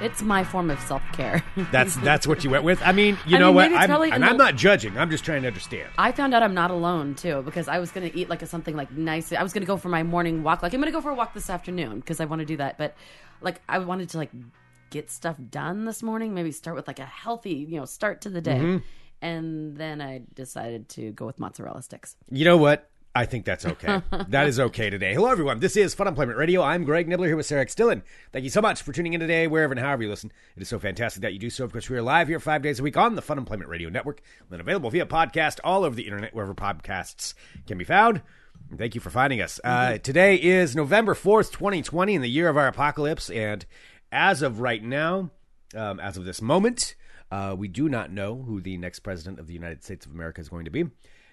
It's my form of self care. That's that's what you went with. I mean, you I know mean, what? maybe it's I'm, probably and in I'm not judging. I'm just trying to understand. I found out I'm not alone too because I was gonna eat like a, something like nice. I was gonna go for my morning walk. Like I'm gonna go for a walk this afternoon because I want to do that. But like I wanted to like get stuff done this morning. Maybe start with like a healthy, you know, start to the day. Mm-hmm. And then I decided to go with mozzarella sticks. You know what? I think that's okay. that is okay today. Hello, everyone. This is Fun Employment Radio. I'm Greg Nibbler here with Sarah X. Dillon. Thank you so much for tuning in today, wherever and however you listen. It is so fantastic that you do so. Of course, we are live here five days a week on the Fun Employment Radio Network, and then available via podcast all over the internet, wherever podcasts can be found. Thank you for finding us. Uh, today is November 4th, 2020, in the year of our apocalypse. And as of right now, um, as of this moment, uh, we do not know who the next president of the United States of America is going to be.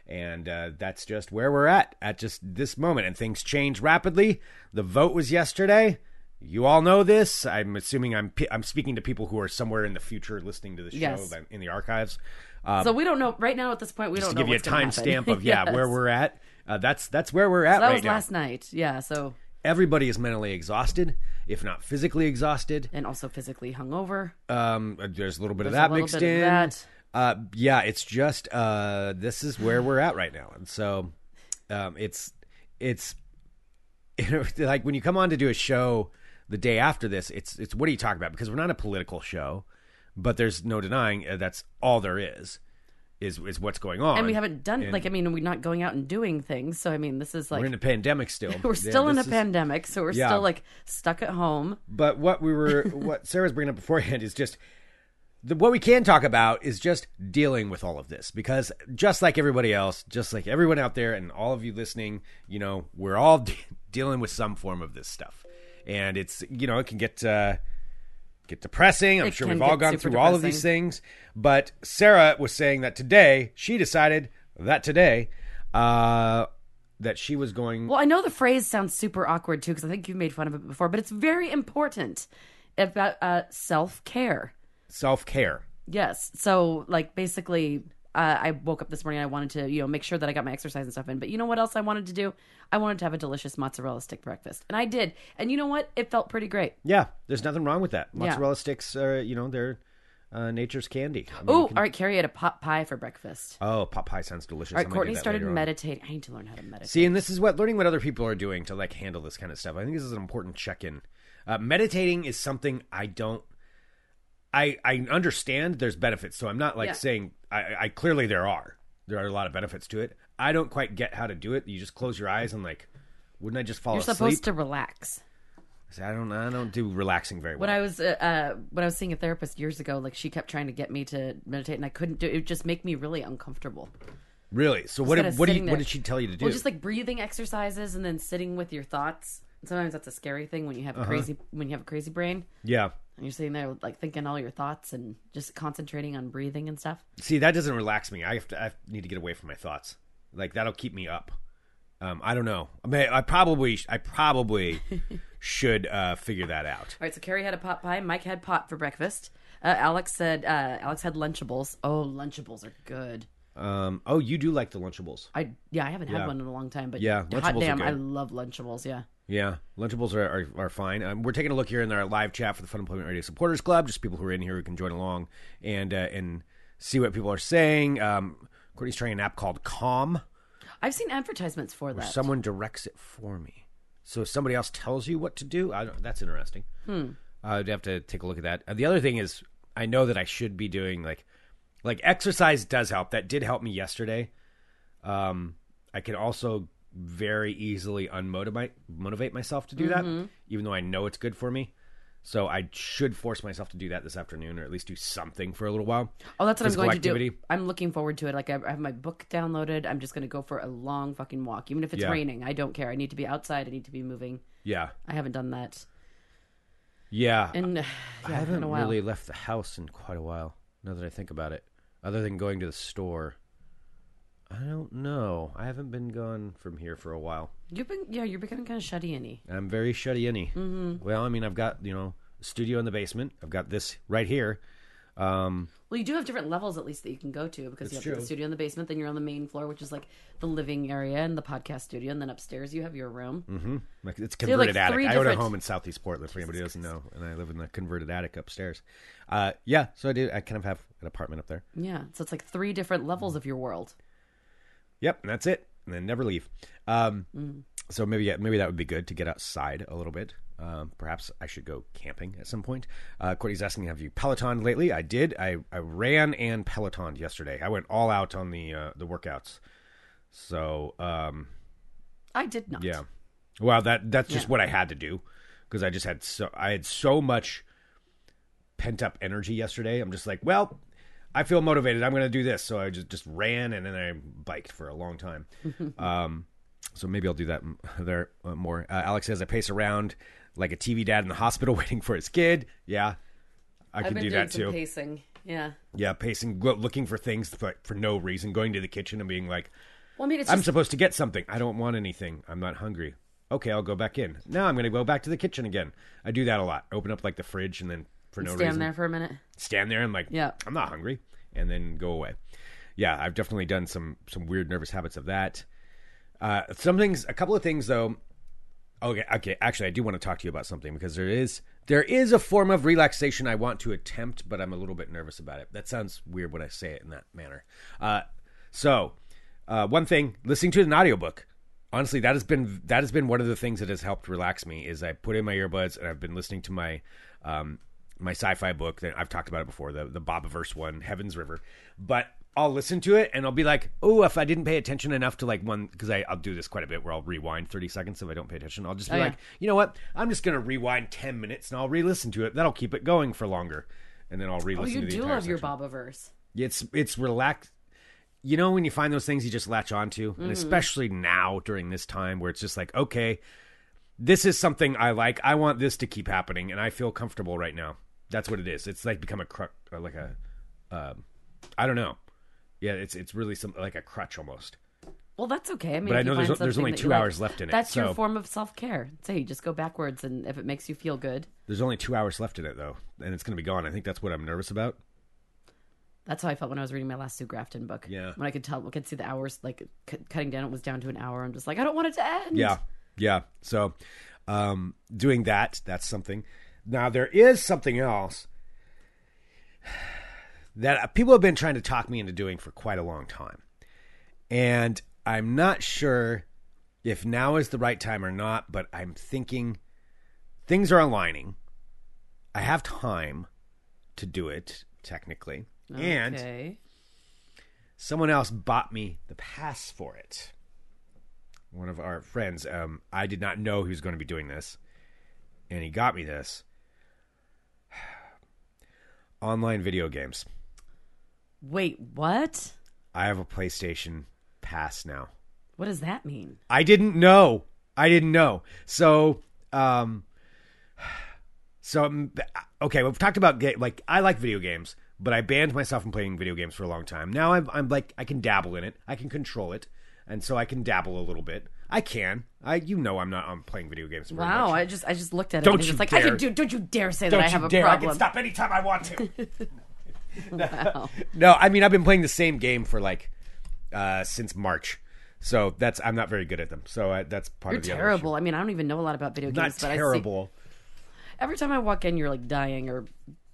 And uh, that's just where we're at at just this moment. And things change rapidly. The vote was yesterday. You all know this. I'm assuming I'm I'm speaking to people who are somewhere in the future listening to the show Yes. in the archives. Uh, so we don't know right now at this point. We just don't to give you a what's gonna happen. timestamp of yeah Yes. where we're at. Uh, that's that's where we're at So that right was now. last night. Yeah. So Everybody is mentally exhausted, if not physically exhausted. and also physically hungover. Um, there's a little bit of that a mixed bit of in. that. Uh, yeah, it's just uh, this is where we're at right now, and so um, it's it's like when you come on to do a show the day after this, it's it's what are you talking about? Because we're not a political show, but there's no denying uh, that's all there is is is what's going on, and we haven't done And like I mean we're not going out and doing things. So I mean this is like we're in a pandemic still. we're Yeah, still in a is- pandemic, so we're Yeah. still like stuck at home. But what we were, what Sarah's bringing up beforehand is just the, what we can talk about is just dealing with all of this because just like everybody else, just like everyone out there and all of you listening, you know, we're all de- dealing with some form of this stuff, and it's you know it can get. Uh, Get depressing. I'm It sure we've all gone through all of these things. But Sarah was saying that today she decided that today uh, that she was going. Well, I know the phrase sounds super awkward too because I think you've made fun of it before, but it's very important about uh, self care. Self care. Yes. So, like, basically, uh, I woke up this morning. I wanted to, you know, make sure that I got my exercise and stuff in. But you know what else I wanted to do? I wanted to have a delicious mozzarella stick breakfast, and I did. And you know what? It felt pretty great. Yeah, there's nothing wrong with that. Yeah. Mozzarella sticks are, you know, they're uh, nature's candy. I mean, Oh, can- all right. Carrie had a pot pie for breakfast. oh, pot pie sounds delicious. All right, I might do Courtney started meditating. I need to learn how to meditate. See, and this is what learning what other people are doing to like handle this kind of stuff. I think this is an important check-in. Uh, meditating is something I don't. I I understand there's benefits, so I'm not like Yeah. saying I, I clearly there are there are a lot of benefits to it. I don't quite get how to do it. You just close your eyes and like, wouldn't I just fall You're asleep? supposed to relax. I don't I don't do relaxing very well. When I was uh, uh, when I was seeing a therapist years ago, like she kept trying to get me to meditate, and I couldn't do it. It would just make me really uncomfortable. really? So what did what, did you, what did she tell you to do? Well, just like breathing exercises, and then sitting with your thoughts. Sometimes that's a scary thing when you have a crazy when you have a crazy brain, yeah. And you're sitting there like thinking all your thoughts and just concentrating on breathing and stuff. See, that doesn't relax me. I have to. I need to get away from my thoughts. Like that'll keep me up. Um, I don't know. I mean, I probably, I probably should uh, figure that out. All right, so Carrie had a pot pie. Mike had pot for breakfast. Uh, Alex said uh, Alex had Lunchables. Oh, Lunchables are good. Um, oh, you do like the Lunchables? I yeah, I haven't had Yeah. one in a long time, but Yeah, hot Lunchables are damn, I love Lunchables. Yeah. Yeah, Lunchables are are, are fine. Um, we're taking a look here in our live chat for the Fun Employment Radio Supporters Club. Just people who are in here who can join along and uh, and see what people are saying. Um, Courtney's trying an app called Calm. I've seen advertisements for that. Someone directs it for me. So if somebody else tells you what to do, I don't, that's interesting. Hmm. I'd have to take a look at that. Uh, the other thing is, I know that I should be doing like, like exercise does help. That did help me yesterday. Um, I can also very easily unmotivate motivate myself to do that, mm-hmm. even though I know it's good for me. So I should force myself to do that this afternoon, or at least do something for a little while. Oh, that's what Physical I'm going activity. to do. I'm looking forward to it. Like I have my book downloaded. I'm just going to go for a long fucking walk, even if it's Yeah. raining. I don't care. I need to be outside. I need to be moving. Yeah, I haven't done that yeah. in, yeah, I haven't in a while. really left the house in quite a while. Now that I think about it, other than going to the store, I don't know. I haven't been gone from here for a while. You've been yeah, you're becoming kind of shutty in I'm very shutty inny. Mm-hmm. Well, I mean, I've got you know a studio in the basement. I've got this right here. Um, Well, you do have different levels at least that you can go to because you have true. the studio in the basement, then you're on the main floor, which is like the living area and the podcast studio, and then upstairs you have your room. mhm. like it's you have, like, converted attic. three I own a home in Southeast Portland for anybody who doesn't know, and I live in the converted attic upstairs. Uh, yeah, so I do. I kind of have an apartment up there. Yeah, so it's like three different levels of your world. Yep, and that's it, and then never leave. Um, Mm. So maybe yeah, maybe that would be good to get outside a little bit. Um, perhaps I should go camping at some point. Uh, Courtney's asking, "Have you Peloton lately?" I did. I, I ran and Pelotoned yesterday. I went all out on the uh, the workouts. So um, I did not. yeah, well that that's just Yeah. what I had to do because I just had so I had so much pent up energy yesterday. I'm just like, well, I feel motivated. I'm going to do this. So I just just ran and then I biked for a long time. um, so maybe I'll do that there uh, more. Uh, Alex says I pace around like a TV dad in the hospital waiting for his kid. Yeah, I can do that too. pacing. Yeah. Yeah, pacing, looking for things for, for no reason, going to the kitchen and being like, Well, I mean, I'm just supposed to get something. I don't want anything. I'm not hungry. Okay, I'll go back in. Now I'm going to go back to the kitchen again. I do that a lot. Open up like the fridge and then for no stand reason there for a minute. stand there and like, Yeah. I'm not hungry, and then go away. Yeah, I've definitely done some some weird nervous habits of that. Uh, some things, a couple of things though. Okay, okay. Actually, I do want to talk to you about something because there is there is a form of relaxation I want to attempt, but I'm a little bit nervous about it. That sounds weird when I say it in that manner. Uh, so, uh, one thing, listening to an audiobook. Honestly, that has been that has been one of the things that has helped relax me. Is I put in my earbuds and I've been listening to my um, my sci-fi book that I've talked about it before, the the Bobiverse one, Heaven's River. But I'll listen to it and I'll be like, oh, if I didn't pay attention enough to like one, because I'll do this quite a bit where I'll rewind 30 seconds if I don't pay attention. I'll just be Oh, yeah. like, you know what? I'm just going to rewind 10 minutes and I'll re listen to it. That'll keep it going for longer. And then I'll re Oh, listen you to the Oh, you do entire love your. Bobiverse. It's, it's relaxed. You know, when you find those things you just latch onto, Mm-hmm. and especially now during this time where it's just like, okay, this is something I like. I want this to keep happening, and I feel comfortable right now. That's what it is. It's like become a cru- or like a, um, I don't know. Yeah, it's it's really some like a crutch almost. Well, that's okay. I mean, But I know there's- there's only two like, hours left in it, That's so- your form of self care. Say, you just go backwards, and if it makes you feel good, There's only two hours left in it though, and it's going to be gone. I think that's what I'm nervous about. that's how I felt when I was reading my last Sue Grafton book. Yeah. when I could tell, I could see the hours like c- cutting down. It was down to an hour. I'm just like, I don't want it to end. Yeah, yeah. So, um, doing that, that's something. Now there is something else that people have been trying to talk me into doing for quite a long time, and I'm not sure if now is the right time or not. But I'm thinking things are aligning. I have time to do it technically, and someone else bought me the pass for it. One of our friends. Um, I did not know he was going to be doing this, and he got me this. Online video games. Wait, what? I have a PlayStation Pass now. What does that mean? I didn't know. I didn't know. So, um, so um, okay, we've talked about like I like video games, but I banned myself from playing video games for a long time. Now I'm, I'm like I can dabble in it. I can control it, and so I can dabble a little bit. I can. I you know I'm not I'm playing video games. Very Wow, much. I just I just looked at it. Don't and it's you like I dare. can do. Don't you dare say that I have a dare! I problem. can stop anytime I want to. Wow. No, I mean I've been playing the same game for like uh since March, so that's I'm not very good at them. So I, that's part You're of the other terrible. I mean, I don't even know a lot about video issue. games, Not but terrible. I see every time I walk in, you're like dying or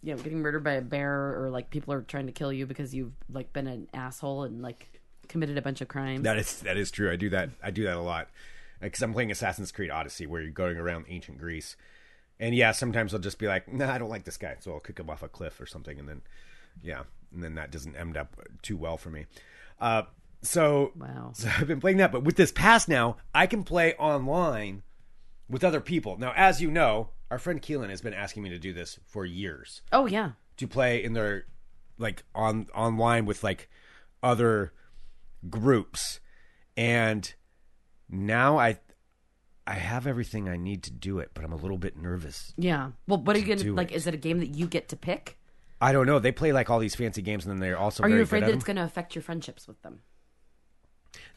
you know getting murdered by a bear or like people are trying to kill you because you've like been an asshole and like committed a bunch of crimes. That is that is true. I do that. I do that a lot because I'm playing Assassin's Creed Odyssey, where you're going around ancient Greece, and yeah, sometimes I'll just be like, Nah, I don't like this guy, so I'll kick him off a cliff or something, and then yeah, and then that doesn't end up too well for me. Uh, so Wow. so I've been playing that, but with this pass now, I can play online with other people. Now, as you know, our friend Keelan has been asking me to do this for years oh yeah, to play in their like on online with like other groups and now i i have everything i need to do it but i'm a little bit nervous yeah. Well, what are you gonna like? it. Is it a game that you get to pick? i don't know they play like all these fancy games and then they're also Are you afraid that it's going to affect your friendships with them?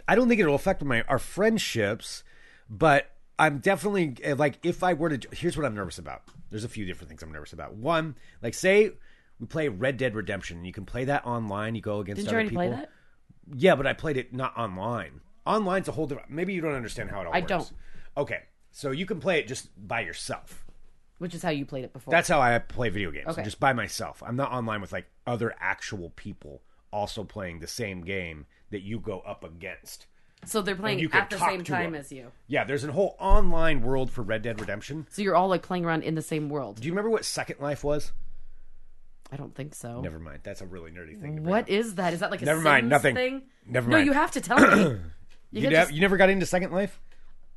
i don't think it'll affect my our friendships but i'm definitely eh, like if i were to here's what i'm nervous about there's a few different things i'm nervous about one like say We play Red Dead Redemption, and you can play that online. You go against Didn't other people. Yeah, but I played it not online. Online's a whole different. Maybe you don't understand how it all works. I works. don't. Okay, so you can play it just by yourself. Which is how you played it before. That's how I play video games. Okay. Just by myself. I'm not online with like other actual people also playing the same game that you go up against. so they're playing you can at the talk same to time them. as you. Yeah, there's a whole online world for Red Dead Redemption. So you're all like playing around in the same world. Do you remember what Second Life was? I don't think so. Never mind. That's a really nerdy thing. To bring What up. is that? Is that like a Never mind, Sims nothing. thing? Never mind. No, mind. you have to tell me. You You, nev- just- you never got into Second Life?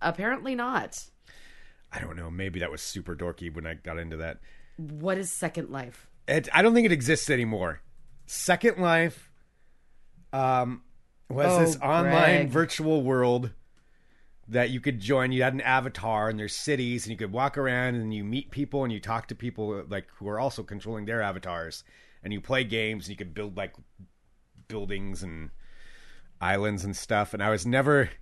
apparently not. I don't know. Maybe that was super dorky when I got into that. What is Second Life? It, I don't think it exists anymore. Second Life um, was Oh, this online Greg. virtual world that you could join. You had an avatar, and there's cities, and you could walk around and you meet people and you talk to people like who are also controlling their avatars, and you play games and you could build like buildings and islands and stuff. And I was never.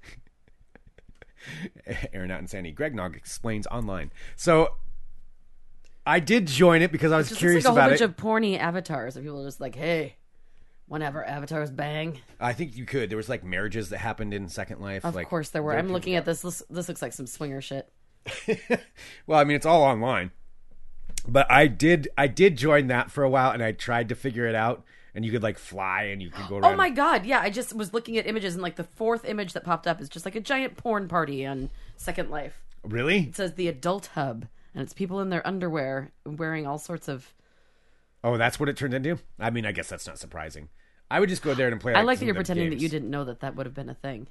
Aaron out in Sandy. Greg Nog explains online. So I did join it because I was curious like a whole about bunch it. of porny avatars. And people are just like, hey, whenever avatars bang. I think you could. There was like marriages that happened in Second Life. Of like, course there were. I'm looking at this. this. This looks like some swinger shit. well, I mean, it's all online. But I did. I did join that for a while, and I tried to figure it out. And you could like fly, and you could go oh around. Oh my god, yeah, I just was looking at images and like the fourth image that popped up is just like a giant porn party on Second Life. Really? It says the adult hub and it's people in their underwear wearing all sorts of Oh, that's what it turned into. I mean, I guess that's not surprising. I would just go there and play. I Like, like some that you're pretending that you didn't know that that would have been a thing.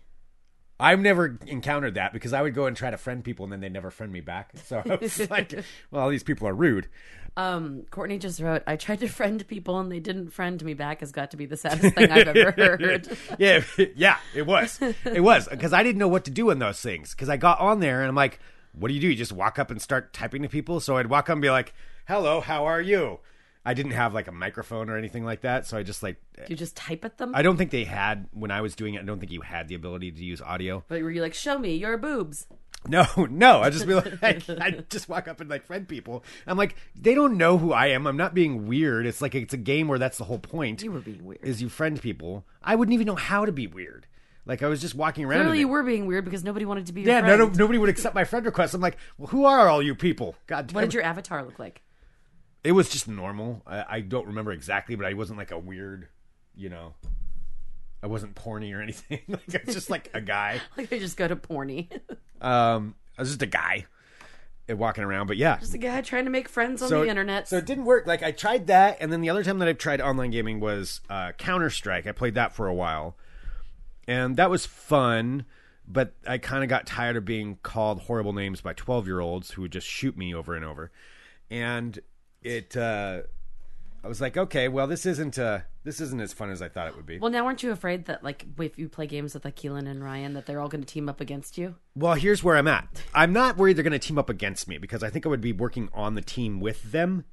I've never encountered that because I would go and try to friend people, and then they never friend me back. So I was like, "Well, these people are rude." Um, Courtney just wrote, I tried to friend people and they didn't friend me back has got to be the saddest thing I've ever heard. yeah, yeah, it was. It was because I didn't know what to do in those things. Because I got on there and I'm like, "What do you do? You just walk up and start typing to people?" So I'd walk up and be like, "Hello, how are you?" I didn't have like a microphone or anything like that, so I just like you just type at them? I don't think they had when I was doing it. I don't think you had the ability to use audio. but were you like, show me your boobs? No, no. I just be like, I just walk up and like friend people. I'm like, they don't know who I am. I'm not being weird. It's like it's a game where that's the whole point. You were being weird. is you friend people. I wouldn't even know how to be weird. Like I was just walking around. Clearly you were being weird because nobody wanted to be your yeah, friend. no, no, nobody would accept my friend request. I'm like, well, who are all you people? God damn. What did your avatar look like? It was just normal. I, I don't remember exactly, but I wasn't like a weird, you know. I wasn't porny or anything. like I was just like a guy. Like I just go to porny. Um, I was just a guy walking around. But yeah, just a guy trying to make friends on so the internet. So it didn't work. Like I tried that, and then the other time that I've tried online gaming was uh, Counter Strike. I played that for a while, and that was fun. But I kind of got tired of being called horrible names by twelve year olds who would just shoot me over and over, and it. Uh, I was like, okay, well, this isn't uh, this isn't as fun as I thought it would be. well, now aren't you afraid that like if you play games with like Keelan and Ryan that they're all going to team up against you? Well, here's where I'm at. I'm not worried they're going to team up against me because I think I would be working on the team with them.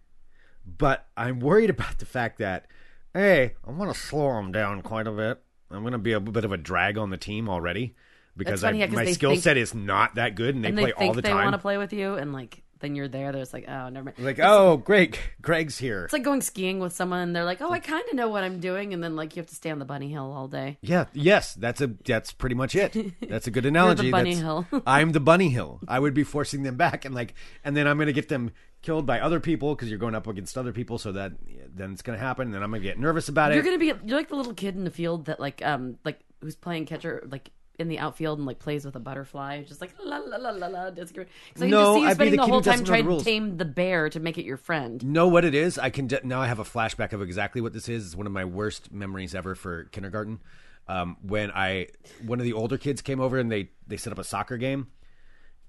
But I'm worried about the fact that, hey, I'm going to slow them down quite a bit. I'm going to be a bit of a drag on the team already because funny, I, yeah, my skill think- set is not that good and they and play they all think the they want to play with you, and like then you're there. There's like, oh, never mind. like, oh, Greg, Greg's here. It's like going skiing with someone, and they're like, "Oh, I kind of know what I'm doing," and then like you have to stay on the bunny hill all day. Yeah, yes, that's a that's pretty much it. That's a good analogy. the bunny That's- hill. I'm the bunny hill. I would be forcing them back, and like, and then I'm gonna get them killed by other people because you're going up against other people. So that then it's gonna happen, and then I'm gonna get nervous about it. You're gonna be you're like the little kid in the field that like um like who's playing catcher like in the outfield and like plays with a butterfly, just like la la la la la. Because I can No, just see you spending the the whole time doesn't know the trying to tame the bear to make it your friend. know what it is? I can de- now. I have a flashback of exactly what this is. It's one of my worst memories ever for kindergarten. Um, when I one of the older kids came over and they they set up a soccer game,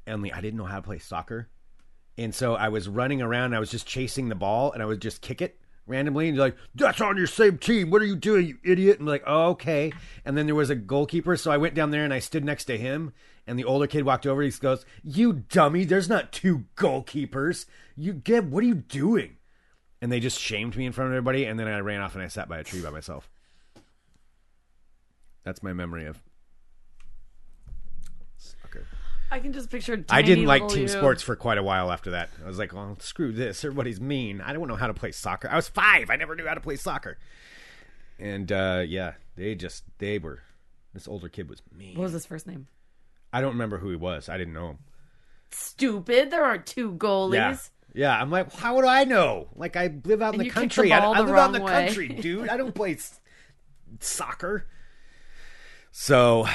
and I didn't know how to play soccer, and so I was running around. And I was just chasing the ball, and I would just kick it randomly, and you're like, "That's on your same team. What are you doing, you idiot?" And I'm like, oh, "Okay." And then there was a goalkeeper, so I went down there and I stood next to him. And the older kid walked over. He goes, "You dummy! There's not two goalkeepers. You get what are you doing?" and they just shamed me in front of everybody and then i ran off and i sat by a tree by myself that's my memory of soccer I can just picture. I didn't like team you. sports for quite a while after that. I was like, well, screw this. Everybody's mean. I don't know how to play soccer. I was five. I never knew how to play soccer. And uh, yeah, they just they were. This older kid was mean. What was his first name? I don't remember who he was. I didn't know him. Stupid. There aren't two goalies. Yeah. Yeah, I'm like, how would I know? Like, I live out in And the country. the I, I live out in the way. country, dude. I don't play s- soccer. So,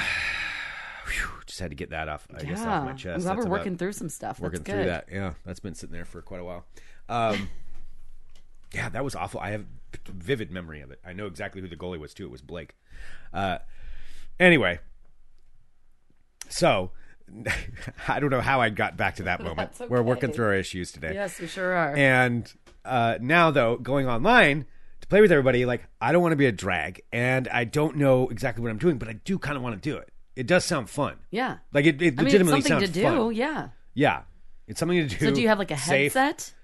just had to get that off. I guess Yeah. off my chest. I'm glad That's we're working through some stuff. working That's through that. Yeah, that's been sitting there for quite a while. Um, yeah, that was awful. I have vivid memory of it. I know exactly who the goalie was too. It was Blake. Uh, anyway, so I don't know how I got back to that moment. That's We're working through our issues today. Yes, we sure are. And uh, now, though, going online to play with everybody, like I don't want to be a drag, and I don't know exactly what I'm doing, but I do kind of want to do it. It does sound fun. yeah. Like it, it I mean, it's legitimately something to do. fun. Yeah. Yeah, it's something to do. So do you have like a safe. headset?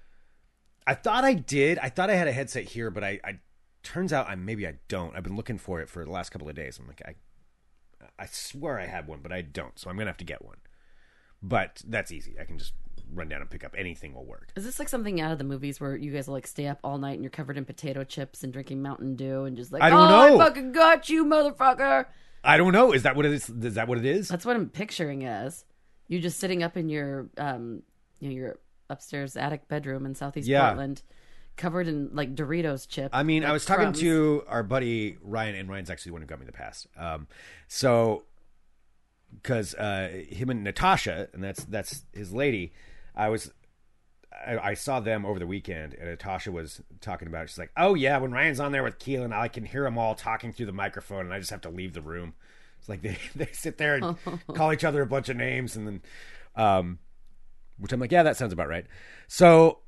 I thought I did. I thought I had a headset here, but I, I turns out I maybe I don't. I've been looking for it for the last couple of days. I'm like I I swear I had one, but I don't. So I'm gonna have to get one. But that's easy. I can just run down and pick up anything will work. Is this like something out of the movies where you guys will like stay up all night and you're covered in potato chips and drinking Mountain Dew and just like, I don't oh, know. I fucking got you, motherfucker. I don't know. Is that what it is? Is that what it is? That's what I'm picturing as. You just sitting up in your um you know, your upstairs attic bedroom in southeast Yeah. Portland, covered in like Doritos chips. I mean, I like was talking crumbs. to our buddy Ryan, and Ryan's actually the one who got me in the pass. Um, so, because uh, him and Natasha, and that's that's his lady, I was. I, I saw them over the weekend, and Natasha was talking about. It. She's like, "Oh yeah, when Ryan's on there with Keelan, I can hear them all talking through the microphone, and I just have to leave the room." It's like they they sit there and call each other a bunch of names, and then, um, which I'm like, yeah, that sounds about right. So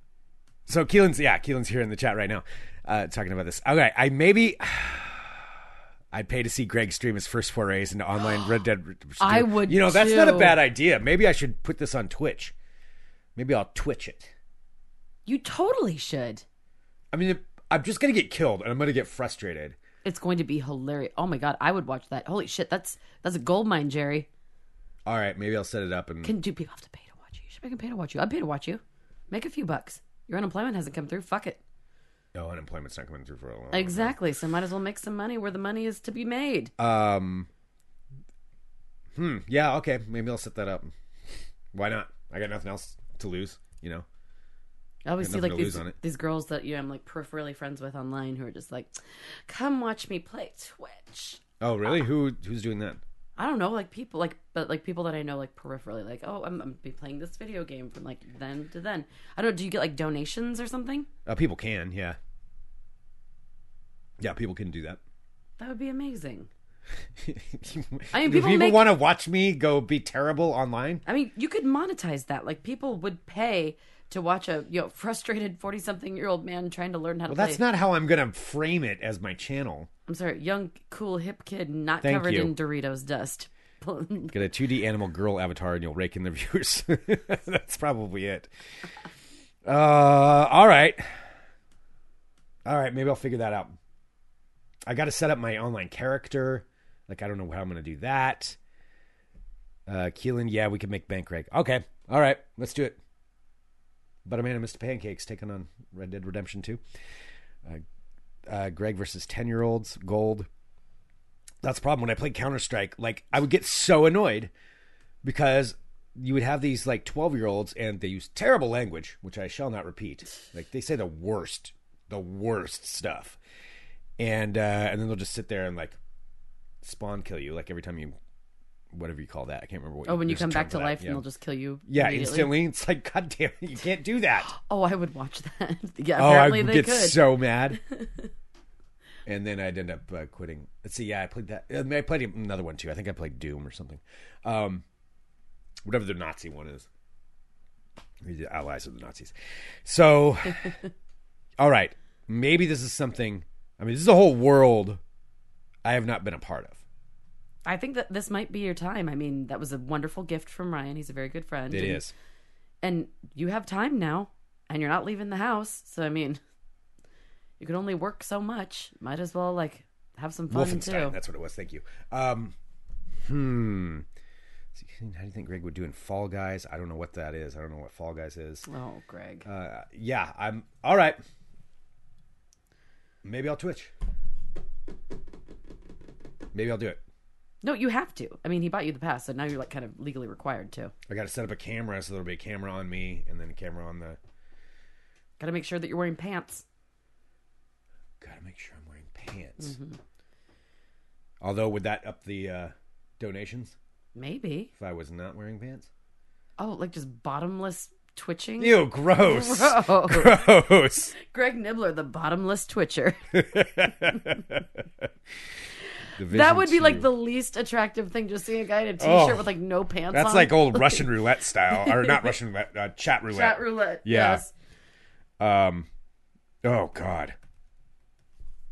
so Keelan's yeah, Keelan's here in the chat right now, uh, talking about this. Okay, I maybe I'd pay to see Greg stream his first forays into online Red Dead. I would You know, that's not a bad idea. Maybe I should put this on Twitch. Maybe I'll Twitch it. You totally should. I mean, I'm just gonna get killed, and I'm gonna get frustrated. It's going to be hilarious. Oh my god, I would watch that. Holy shit, that's that's a gold mine, Jerry. All right, maybe I'll set it up and Can do people have to pay to watch you? You should make them pay to watch you. I'd pay to watch you. Make a few bucks. Your unemployment hasn't come through. Fuck it. no unemployment's not coming through for a long. time. Exactly. So might as well make some money where the money is to be made. Um. Hmm. Yeah. Okay. Maybe I'll set that up. Why not? I got nothing else to lose. You know. I always see like these lose on it. these girls that you know, I'm like peripherally friends with online who are just like, come watch me play Twitch. Oh, really? Who who's doing that? I don't know, like people like but like people that I know like peripherally, like, oh, I'm, I'm be playing this video game from like then to then. I don't know, do you get like donations or something? Uh, people can, yeah. Yeah, people can do that. That would be amazing. I mean, people people make- want to watch me go be terrible online. I mean, you could monetize that. Like people would pay to watch a you know frustrated forty something year old man trying to learn how to Well, play. that's not how I'm going to frame it as my channel. I'm sorry, young, cool, hip kid not Thank covered you. in Doritos dust. Get a 2D animal girl avatar and you'll rake in the viewers. that's probably it. Uh, all right. All right, maybe I'll figure that out. I got to set up my online character. Like, I don't know how I'm going to do that. Uh, Keelan, yeah, we can make bank Greg. Okay. All right, let's do it. But a man Amanda Mr. Pancakes taking on Red Dead Redemption 2. Uh, uh, Greg versus 10 year olds, gold. That's the problem. When I played Counter Strike, like, I would get so annoyed because you would have these, like, 12 year olds and they use terrible language, which I shall not repeat. Like, they say the worst, the worst stuff. And, uh, and then they'll just sit there and, like, spawn kill you, like, every time you, whatever you call that. I can't remember what Oh, when you come back to life Yeah. and they'll just kill you. Yeah, instantly. It's like, God damn it, you can't do that. Oh, I would watch that. yeah, oh, I apparently would they get could. so mad. and then I'd end up uh, quitting. Let's see, yeah, I played that. I played another one too. I think I played Doom or something. Um, whatever the Nazi one is. The allies of the Nazis. So, all right, maybe this is something. I mean, this is a whole world I have not been a part of. I think that this might be your time. I mean, that was a wonderful gift from Ryan. He's a very good friend. It and, is. and you have time now, and you're not leaving the house. So I mean, you can only work so much. Might as well like have some fun Wolfenstein. too. That's what it was. Thank you. Um, hmm. How do you think Greg would do in Fall Guys? I don't know what that is. I don't know what Fall Guys is. Oh, Greg. Uh, yeah, I'm all right. Maybe I'll Twitch. Maybe I'll do it. No, you have to. I mean, he bought you the pass, so now you're like kind of legally required to. I got to set up a camera, so there'll be a camera on me, and then a camera on the. Got to make sure that you're wearing pants. Got to make sure I'm wearing pants. Although, would that up the uh, donations Maybe. if I was not wearing pants? Oh, like just bottomless twitching. Ew, gross. Gross. Gross. Greg Nibbler, the bottomless twitcher. Division that would be two. like the least attractive thing. Just seeing a guy in a t-shirt Oh, with like no pants That's on. like old Russian roulette style, or not Russian roulette, uh, chat roulette. chat roulette. Yeah. Yes. Um, oh God.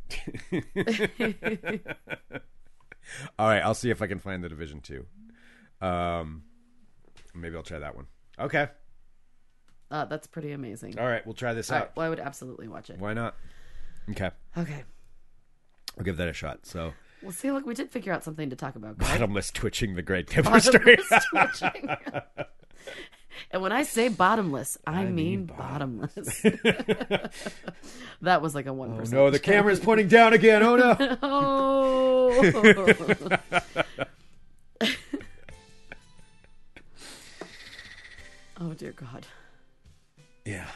All right, I'll see if I can find the Division Two. Um, maybe I'll try that one. Okay. Uh, that's pretty amazing. All right, we'll try this All out. right, well, I would absolutely watch it. Why not? Okay, Okay. I'll give that a shot. So, Well, see, look, we did figure out something to talk about. Greg. bottomless twitching the Great. Bottomless twitching. and when I say bottomless, I, mean, mean bottomless. that was like a one percent. Oh, no, the camera's pointing down again. Oh no. Oh. oh dear God. Yeah.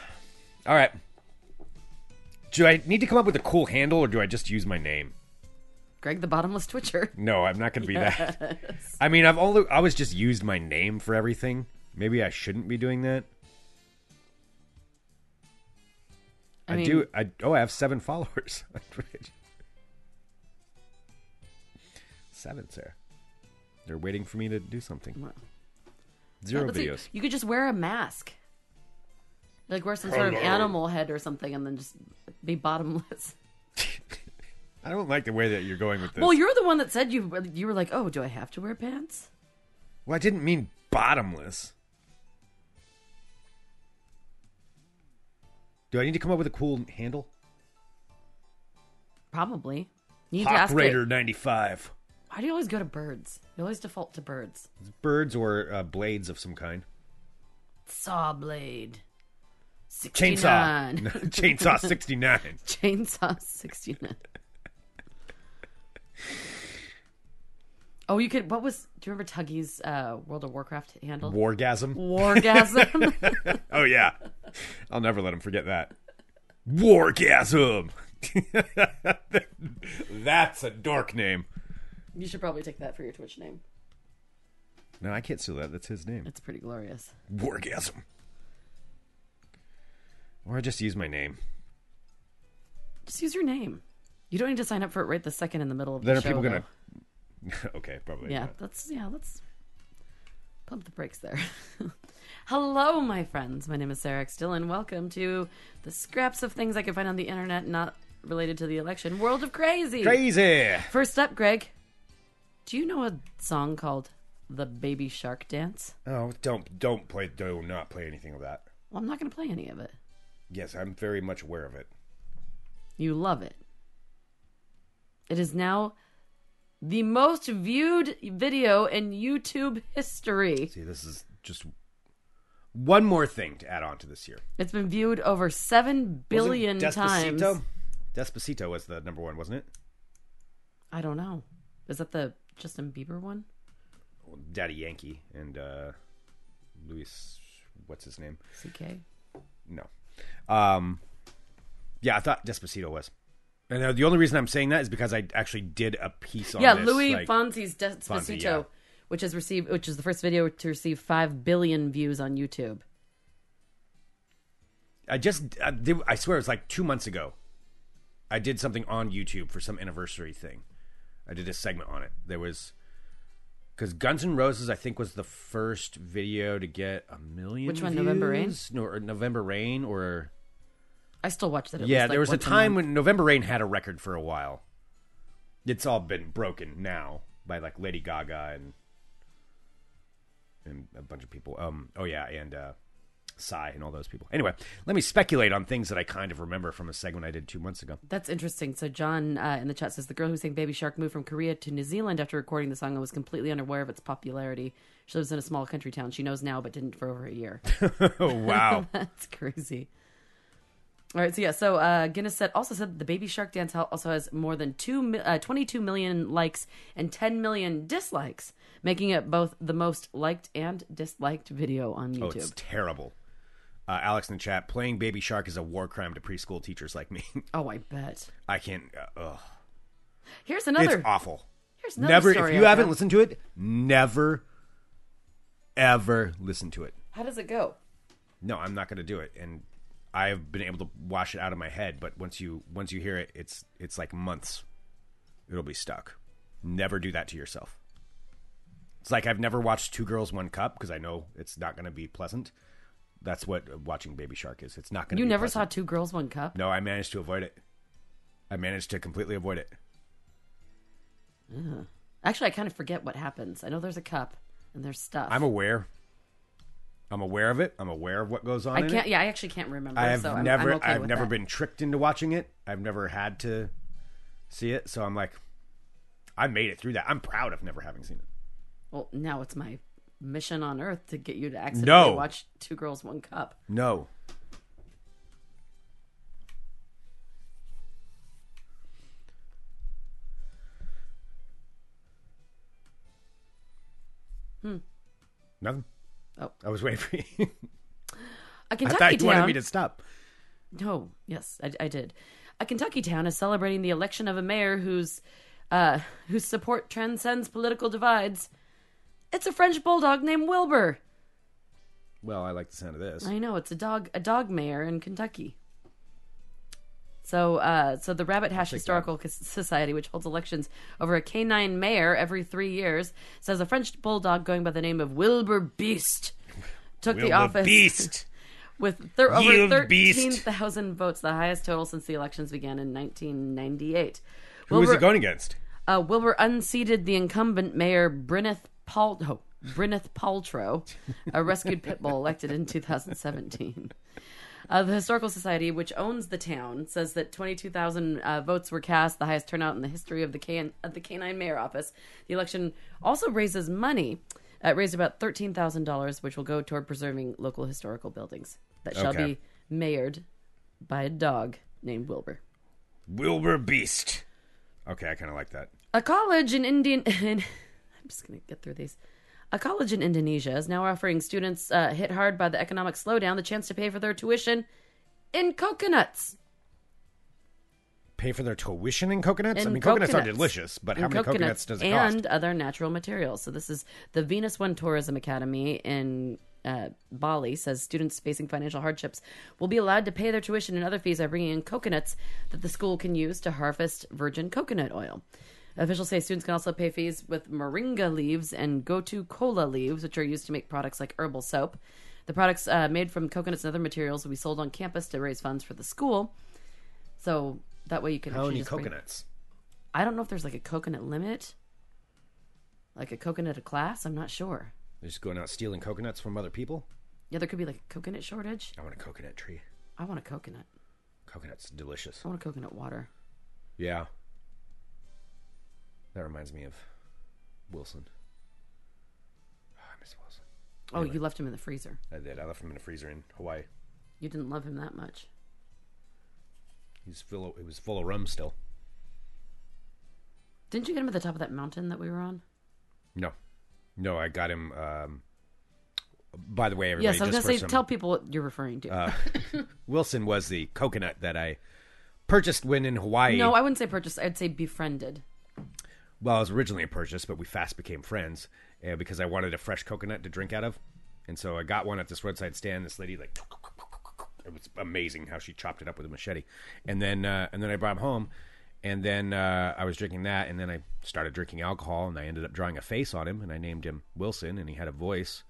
All right. Do I need to come up with a cool handle, or do I just use my name? Greg the bottomless twitcher. No, I'm not going to be that. I mean, I've only I was just used my name for everything. Maybe I shouldn't be doing that. I, I mean- do. I oh, I have seven followers on Twitch. Seven, sir. They're waiting for me to do something. Well, Zero see. videos. You could just wear a mask. Like wear some sort of animal head or something and then just be bottomless. I don't like the way that you're going with this. Well, you're the one that said you you were like, "Oh, do I have to wear pants?" Well, I didn't mean bottomless. Do I need to come up with a cool handle? Probably. You need to ask it. Raider 95. Why do you always go to birds? You always default to birds. Birds or uh, blades of some kind. Saw blade. Chainsaw. Chainsaw 69. Chainsaw 69. Oh, you could. What was. Do you remember Tuggy's uh, World of Warcraft handle? Wargasm. Wargasm. Oh, yeah. I'll never let him forget that. Wargasm. That's a dork name. you should probably take that for your Twitch name. No, I can't steal that. That's his name. It's pretty glorious. Wargasm. Or I just use my name. Just use your name. You don't need to sign up for it right the second in the middle of Then the are show. people going to? okay, probably. Yeah, not. that's yeah. Let's pump the brakes there. Hello, my friends. My name is Sarah X. Dillon. Welcome to the scraps of things I can find on the internet not related to the election. World of crazy. Crazy. First up, Greg. Do you know a song called "The Baby Shark Dance"? Oh, don't don't play. Do not play anything of that. Well, I'm not going to play any of it. Yes, I'm very much aware of it. You love it. It is now the most viewed video in YouTube history. See, this is just one more thing to add on to this year. It's been viewed over 7 billion times. Despacito? Despacito was the number one, wasn't it? I don't know. Is that the Justin Bieber one? Well, Daddy Yankee and uh, Luis, what's his name? CK? No. Um, yeah, I thought Despacito was. And uh, the only reason I'm saying that is because I actually did a piece on yeah, this, Louis like- Fonsi's Despacito, Fonsi, yeah. which has received which is the first video to receive 5 billion views on YouTube. I just, I, did- I swear, it was like two months ago. I did something on YouTube for some anniversary thing. I did a segment on it. There was because Guns N' Roses, I think, was the first video to get a million. Which one, November Rain? No, or November Rain, or I still watch that. At yeah, least, like, there was a time when November Rain had a record for a while. It's all been broken now by like Lady Gaga and and a bunch of people. Um, oh yeah, and uh, Psy and all those people. Anyway, let me speculate on things that I kind of remember from a segment I did two months ago. That's interesting. So John uh, in the chat says the girl who sang Baby Shark moved from Korea to New Zealand after recording the song and was completely unaware of its popularity. She lives in a small country town. She knows now, but didn't for over a year. Wow! That's crazy. All right, so yeah, so uh, Guinness said also said the Baby Shark dance also has more than two, uh, 22 million likes and 10 million dislikes, making it both the most liked and disliked video on YouTube. oh, it's terrible. Uh, Alex in the chat playing Baby Shark is a war crime to preschool teachers like me. Oh, I bet. I can't. Uh, ugh. Here's another. It's awful. Here's another Never. story If you haven't listened to it, never, ever listen to it. How does it go? No, I'm not going to do it. And I've been able to wash it out of my head, but once you once you hear it, it's it's like months. It'll be stuck. Never do that to yourself. It's like I've never watched Two Girls One Cup because I know it's not going to be pleasant. That's what uh, watching Baby Shark is. It's not going to. You never pleasant. saw Two Girls, One Cup? No, I managed to avoid it. I managed to completely avoid it. Actually, I kind of forget what happens. I know there's a cup and there's stuff. I'm aware. I'm aware of it. I'm aware of what goes on. I can't. It. Yeah, I actually can't remember. I have so I'm, never. I'm okay I've never that. been tricked into watching it. I've never had to see it. So I'm like, I made it through that. I'm proud of never having seen it. Well, now it's my mission on Earth to get you to accidentally No. watch Two Girls, One Cup. No. Hmm. Nothing. Oh. I was waiting for you. A I Kentucky thought you town. wanted me to stop. No, yes, I, I did. A Kentucky town is celebrating the election of a mayor whose uh, whose support transcends political divides. It's a French bulldog named Wilbur. Well, I like the sound of this. I know it's a dog a dog mayor in Kentucky. So, uh, so the Rabbit Hash Historical Cos- Society, which holds elections over a canine mayor every three years, says a French bulldog going by the name of Wilbur Beast took the office Beast. with thir- over thirteen thousand votes, the highest total since the elections began in 1998. Who was Wilbur, he going against? uh, Wilbur unseated the incumbent mayor Brynneth Pal- oh, Brynneth Pawltro, a rescued pit bull elected in 2017. Uh, the Historical Society, which owns the town, says that 22,000 uh, votes were cast, the highest turnout in the history of the, can- of the canine mayor office. The election also raises money. Uh, it raised about $13,000, which will go toward preserving local historical buildings that shall Okay. be mayored by a dog named Wilbur. Wilbur Beast. Okay, I kind of like that. A college in Indian. I'm just going to get through these. A college in Indonesia is now offering students uh, hit hard by the economic slowdown the chance to pay for their tuition in coconuts. Pay for their tuition in coconuts? I mean, coconuts, are delicious, but how In many coconuts does it and cost? And other natural materials. So this is the Venus One Tourism Academy in uh, Bali says students facing financial hardships will be allowed to pay their tuition and other fees by bringing in coconuts that the school can use to harvest virgin coconut oil. Officials say students can also pay fees with moringa leaves and gotu kola leaves, which are used to make products like herbal soap. The products uh, made from coconuts and other materials will be sold on campus to raise funds for the school. So that way you can How actually many just bring- coconuts? I don't know if there's like a coconut limit, like a coconut a class. I'm not sure. They're just going out stealing coconuts from other people? Yeah, there could be like a coconut shortage. I want a coconut tree. I want a coconut. Coconut's delicious. I want a coconut water. Yeah. That reminds me of Wilson. Oh, I miss Wilson. Oh, you left him in the freezer. I did. I left him in a freezer in Hawaii. You didn't love him that much. He's full. Of, it was full of rum still. Didn't you get him at the top of that mountain that we were on? No, no. I got him. Um, by the way, everybody. yes, I was just gonna for say. some- Tell people what you're referring to. Uh, Wilson was the coconut that I purchased when in Hawaii. no, I wouldn't say purchased. I'd say befriended. Well, I was originally a purchase, but we fast became friends uh, because I wanted a fresh coconut to drink out of, and so I got one at this roadside stand. This lady like, it was amazing how she chopped it up with a machete, and then uh, and then I brought him home, and then uh, I was drinking that, and then I started drinking alcohol, and I ended up drawing a face on him, and I named him Wilson, and he had a voice,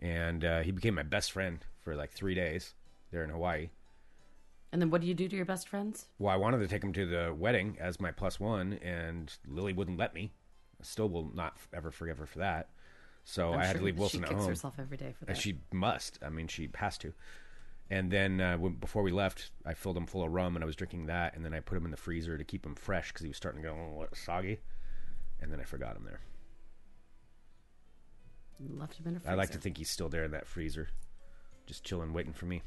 and uh, he became my best friend for like three days there in Hawaii. And then what do you do to your best friends? Well, I wanted to take him to the wedding as my plus one, and Lily wouldn't let me. I still will not ever forgive her for that. So I'm I had sure to leave Wilson at home. she kicks herself every day for that. She must. I mean, she has to. And then uh, when, before we left, I filled him full of rum, and I was drinking that. And then I put him in the freezer to keep him fresh because he was starting to go a little soggy. And then I forgot him there. Left him in a freezer. I like to think he's still there in that freezer, just chilling, waiting for me.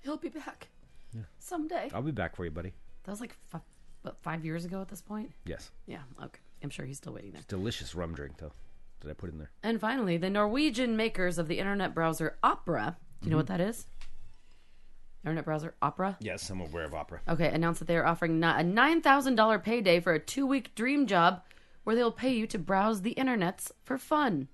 he'll be back someday. I'll be back for you, buddy. That was like f- what, five years ago at this point. Yes, Yeah, okay. I'm sure he's still waiting there. delicious rum drink though. That I put in there. And finally, the Norwegian makers of the internet browser Opera. Do you know what Mm-hmm. that is? Internet browser Opera. Yes, I'm aware of opera. Okay, announced that they are offering a nine thousand dollar payday for a two week dream job, where they'll pay you to browse the internets for fun.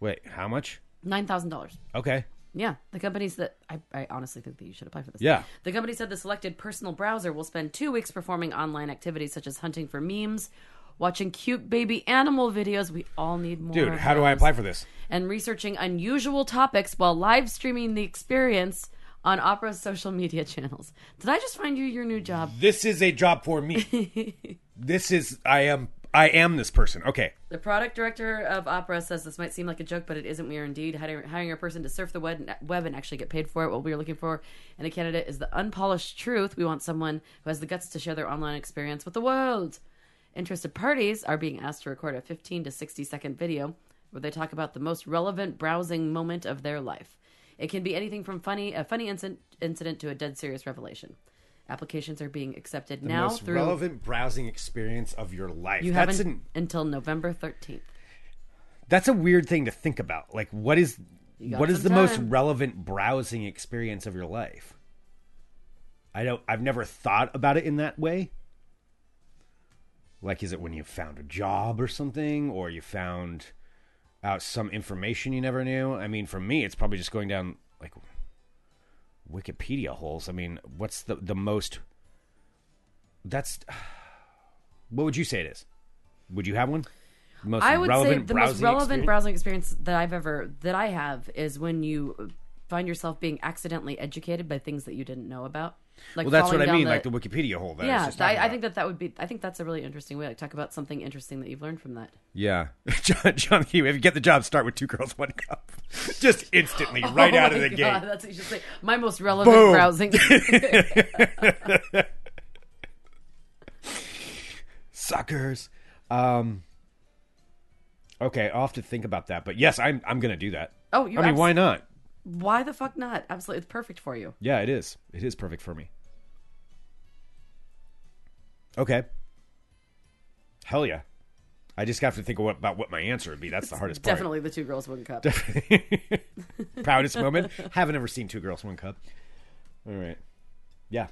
Wait, how much? Nine thousand dollars. Okay. Yeah, the companies that I, I honestly think that you should apply for this. Yeah. The company said the selected personal browser will spend two weeks performing online activities such as hunting for memes, watching cute baby animal videos. We all need more. Dude, of how do I those, apply for this? And researching unusual topics while live streaming the experience on Opera's social media channels. Did I just find you your new job? This is a job for me. this is I am I am this person. Okay. The product director of Opera says this might seem like a joke, but it isn't. We are indeed hiring, a person to surf the web, and actually get paid for it. What we are looking for in a candidate is the unpolished truth. We want someone who has the guts to share their online experience with the world. Interested parties are being asked to record a 15 to 60 second video where they talk about the most relevant browsing moment of their life. It can be anything from funny a funny incident to a dead serious revelation. Applications are being accepted now through Most through. relevant browsing experience of your life. you haven't an, until November 13th. that's a weird thing to think about. Like what is what is the some most relevant browsing experience of your life? I don't I've never thought about it in that way. Like is it when you found a job or something or you found out some information you never knew? I mean, for me it's probably just going down like Wikipedia holes. I mean, what's the the most that's what would you say it is? Would you have one? Most I would say the most relevant experience? browsing experience that I've ever that I have is when you find yourself being accidentally educated by things that you didn't know about. Like Well, that's what I mean, the- like the Wikipedia hole. That yeah, I, I think that that would be. I think that's a really interesting way. Like talk about something interesting that you've learned from that. Yeah, John, John Hugh, if you get the job, start with two girls, one cup, just instantly, right Oh out of the God, gate. That's what you should say. My most relevant Boom. browsing. Suckers. Um. Okay, I'll have to think about that, but yes, I'm I'm gonna do that. Oh, you I mean, abs- why not? Why the fuck not? Absolutely, it's perfect for you. Yeah, it is. It is perfect for me. Okay. Hell yeah. I just have to think what, about what my answer would be. That's the hardest part. Definitely the two girls, one cup. Proudest moment. Haven't ever seen two girls, one cup. All right. Yeah.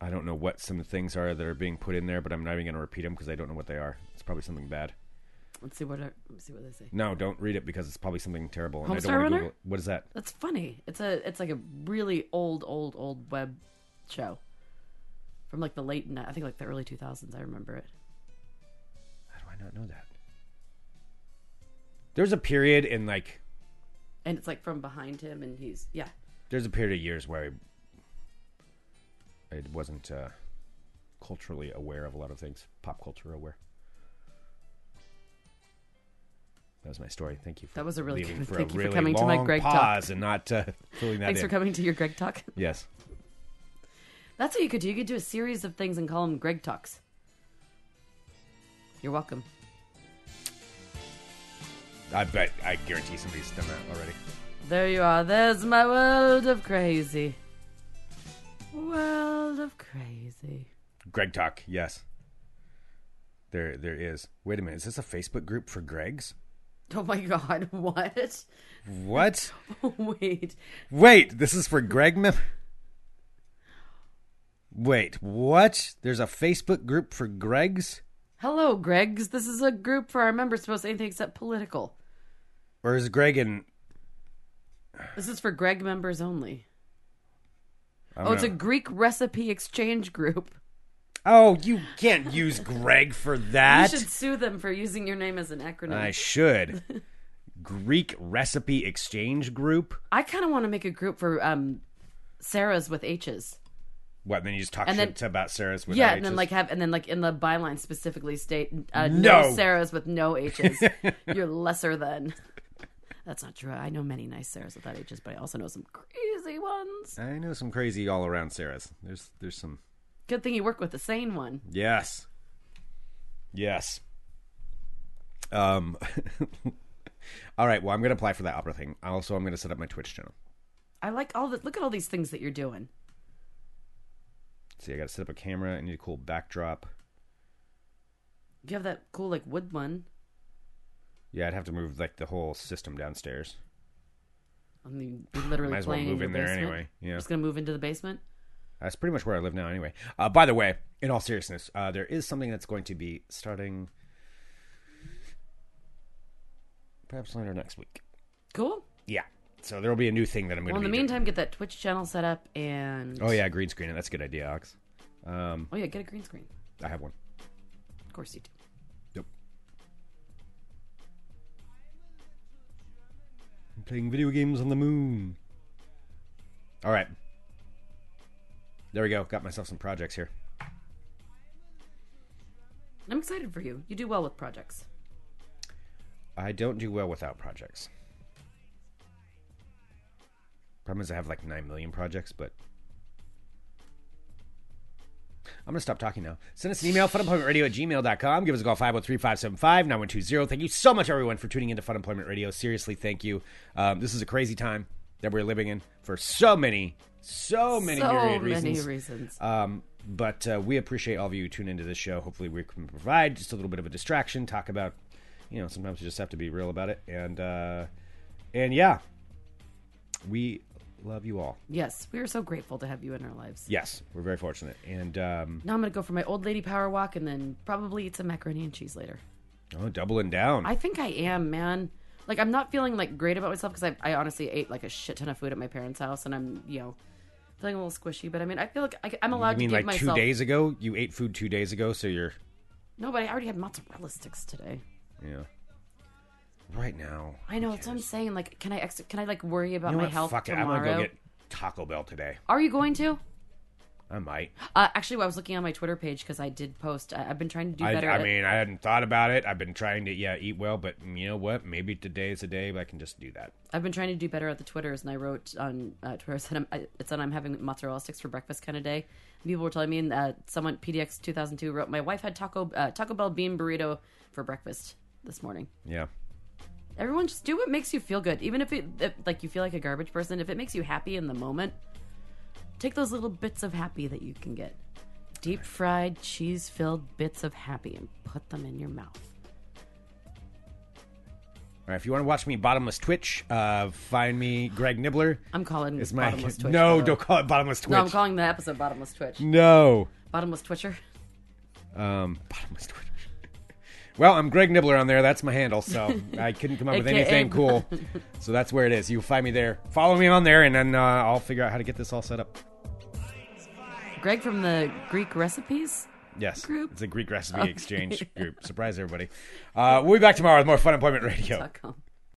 I don't know what some of the things are that are being put in there, but I'm not even going to repeat them because I don't know what they are. It's probably something bad. Let's see what. I- Let's see what they say. No, don't read it because it's probably something terrible. And I don't Runner? Google it. What is that? That's funny. It's a. It's like a really old, old, old web show from like the late. ni- I think like the early two thousands. I remember it. How do I not know that? There's a period in like and it's like from behind him, and he's yeah. there's a period of years where I, I wasn't uh, culturally aware of a lot of things, pop culture aware. That was my story. Thank you. For That was a really leaving good- for thank a you for coming to my long Greg talk. and not uh, filling that Thanks in. for coming to your Greg talk. Yes, That's what you could do. You could do a series of things and call them Greg talks. You're welcome. I bet I guarantee somebody's done that already. There you are. There's my world of crazy. World of crazy. Greg Talk, yes. There, there is. Wait a minute. Is this a Facebook group for Gregs? Oh my god, what? What? Wait. Wait, this is for Greg mem- Wait, what? There's a Facebook group for Gregs? Hello, Gregs. This is a group for our members to post anything except political. Or is Greg in This is for Greg members only. Oh, don't it's a. Greek recipe exchange group. Oh, you can't use Greg for that. You should sue them for using your name as an acronym. I should. Greek recipe exchange group? I kind of want to make a group for um, Sarah's with H's. What? Then you just talk And shit then- about Sarah's with yeah, H's? and then like have and then like in the byline specifically state uh, No. no Sarahs with no H's. You're lesser than. That's not true. I know many nice Sarahs without H's, but I also know some crazy ones. I know some crazy all around Sarah's. There's there's some Good thing you work with the sane one. yes, yes. Um. all right. Well, I'm gonna apply for that opera thing. Also, I'm gonna set up my Twitch channel. I like all the look at all these things that you're doing. See, I got to set up a camera. I need a cool backdrop. You have that cool like wood one. Yeah, I'd have to move like the whole system downstairs. I mean, literally Might as well playing move in there basement. anyway. Yeah. Just gonna move into the basement. That's pretty much where I live now, anyway. Uh, by the way, in all seriousness, uh, there is something that's going to be starting perhaps later next week. Cool. Yeah. So there will be a new thing that I'm going Well, to in be the doing. meantime, get that Twitch channel set up and Oh yeah, green screen. That's a good idea, Ox. Um, oh yeah, get a green screen. I have one. Of course you do. Yep. I'm playing video games on the moon. All right. There we go. Got myself some projects here. I'm excited for you. You do well with projects. I don't do well without projects. Problem is, I have like 9 million projects, but. I'm going to stop talking now. Send us an email, funemploymentradio at gmail.com. Give us a call, 503 575 9120. Thank you so much, everyone, for tuning into Fun Employment Radio. Seriously, thank you. Um, this is a crazy time that we're living in for so many, so many so myriad many reasons. reasons. Um, but uh, we appreciate all of you who tune into this show. Hopefully, we can provide just a little bit of a distraction. Talk about, you know, sometimes you just have to be real about it. And uh, and yeah, we love you all. yes, we are so grateful to have you in our lives. Yes, we're very fortunate. And um, Now I'm gonna go for my old lady power walk and then probably eat some macaroni and cheese later. oh, doubling down. I think I am, man. Like I'm not feeling like great about myself because I, I honestly ate like a shit ton of food at my parents' house and I'm you know feeling a little squishy. But I mean I feel like I, I'm allowed you mean to like two days ago? You ate food two days ago, so you're No, but I already had mozzarella sticks today. yeah. Right now, I know that's what I'm saying. Like, can I ex- can I like worry about you know my what? health Fuck it. tomorrow? I'm gonna go get Taco Bell today. Are you going to? I might. Uh, actually, I was looking on my Twitter page because I did post. I, I've been trying to do better. I at- mean, I hadn't thought about it. I've been trying to, yeah, eat well, but you know what? Maybe today is a day but I can just do that. I've been trying to do better at the Twitters, and I wrote on uh, Twitter I said I'm, I, it said I'm having mozzarella sticks for breakfast kind of day. And people were telling me, and uh, someone PDX 2002 wrote, my wife had taco uh, Taco Bell bean burrito for breakfast this morning. Yeah. Everyone just do what makes you feel good, even if it if, like you feel like a garbage person. If it makes you happy in the moment, take those little bits of happy that you can get. Deep fried, cheese filled bits of happy and put them in your mouth. All right, if you want to watch me bottomless Twitch, uh, find me Greg Nibbler. I'm calling Is my bottomless Twitch. no? Don't call it bottomless Twitch. No, I'm calling the episode Bottomless Twitch. no. Bottomless Twitcher. Um, bottomless Twitch. Well, I'm Greg Nibbler on there. That's my handle. So I couldn't come up with anything cool. So that's where it is. You'll find me there. Follow me on there, and then uh, I'll figure out how to get this all set up. Greg from the Greek recipes. Yes, Group. it's a Greek recipe exchange group. Surprise everybody. Uh, we'll be back tomorrow with more Fun Employment Radio.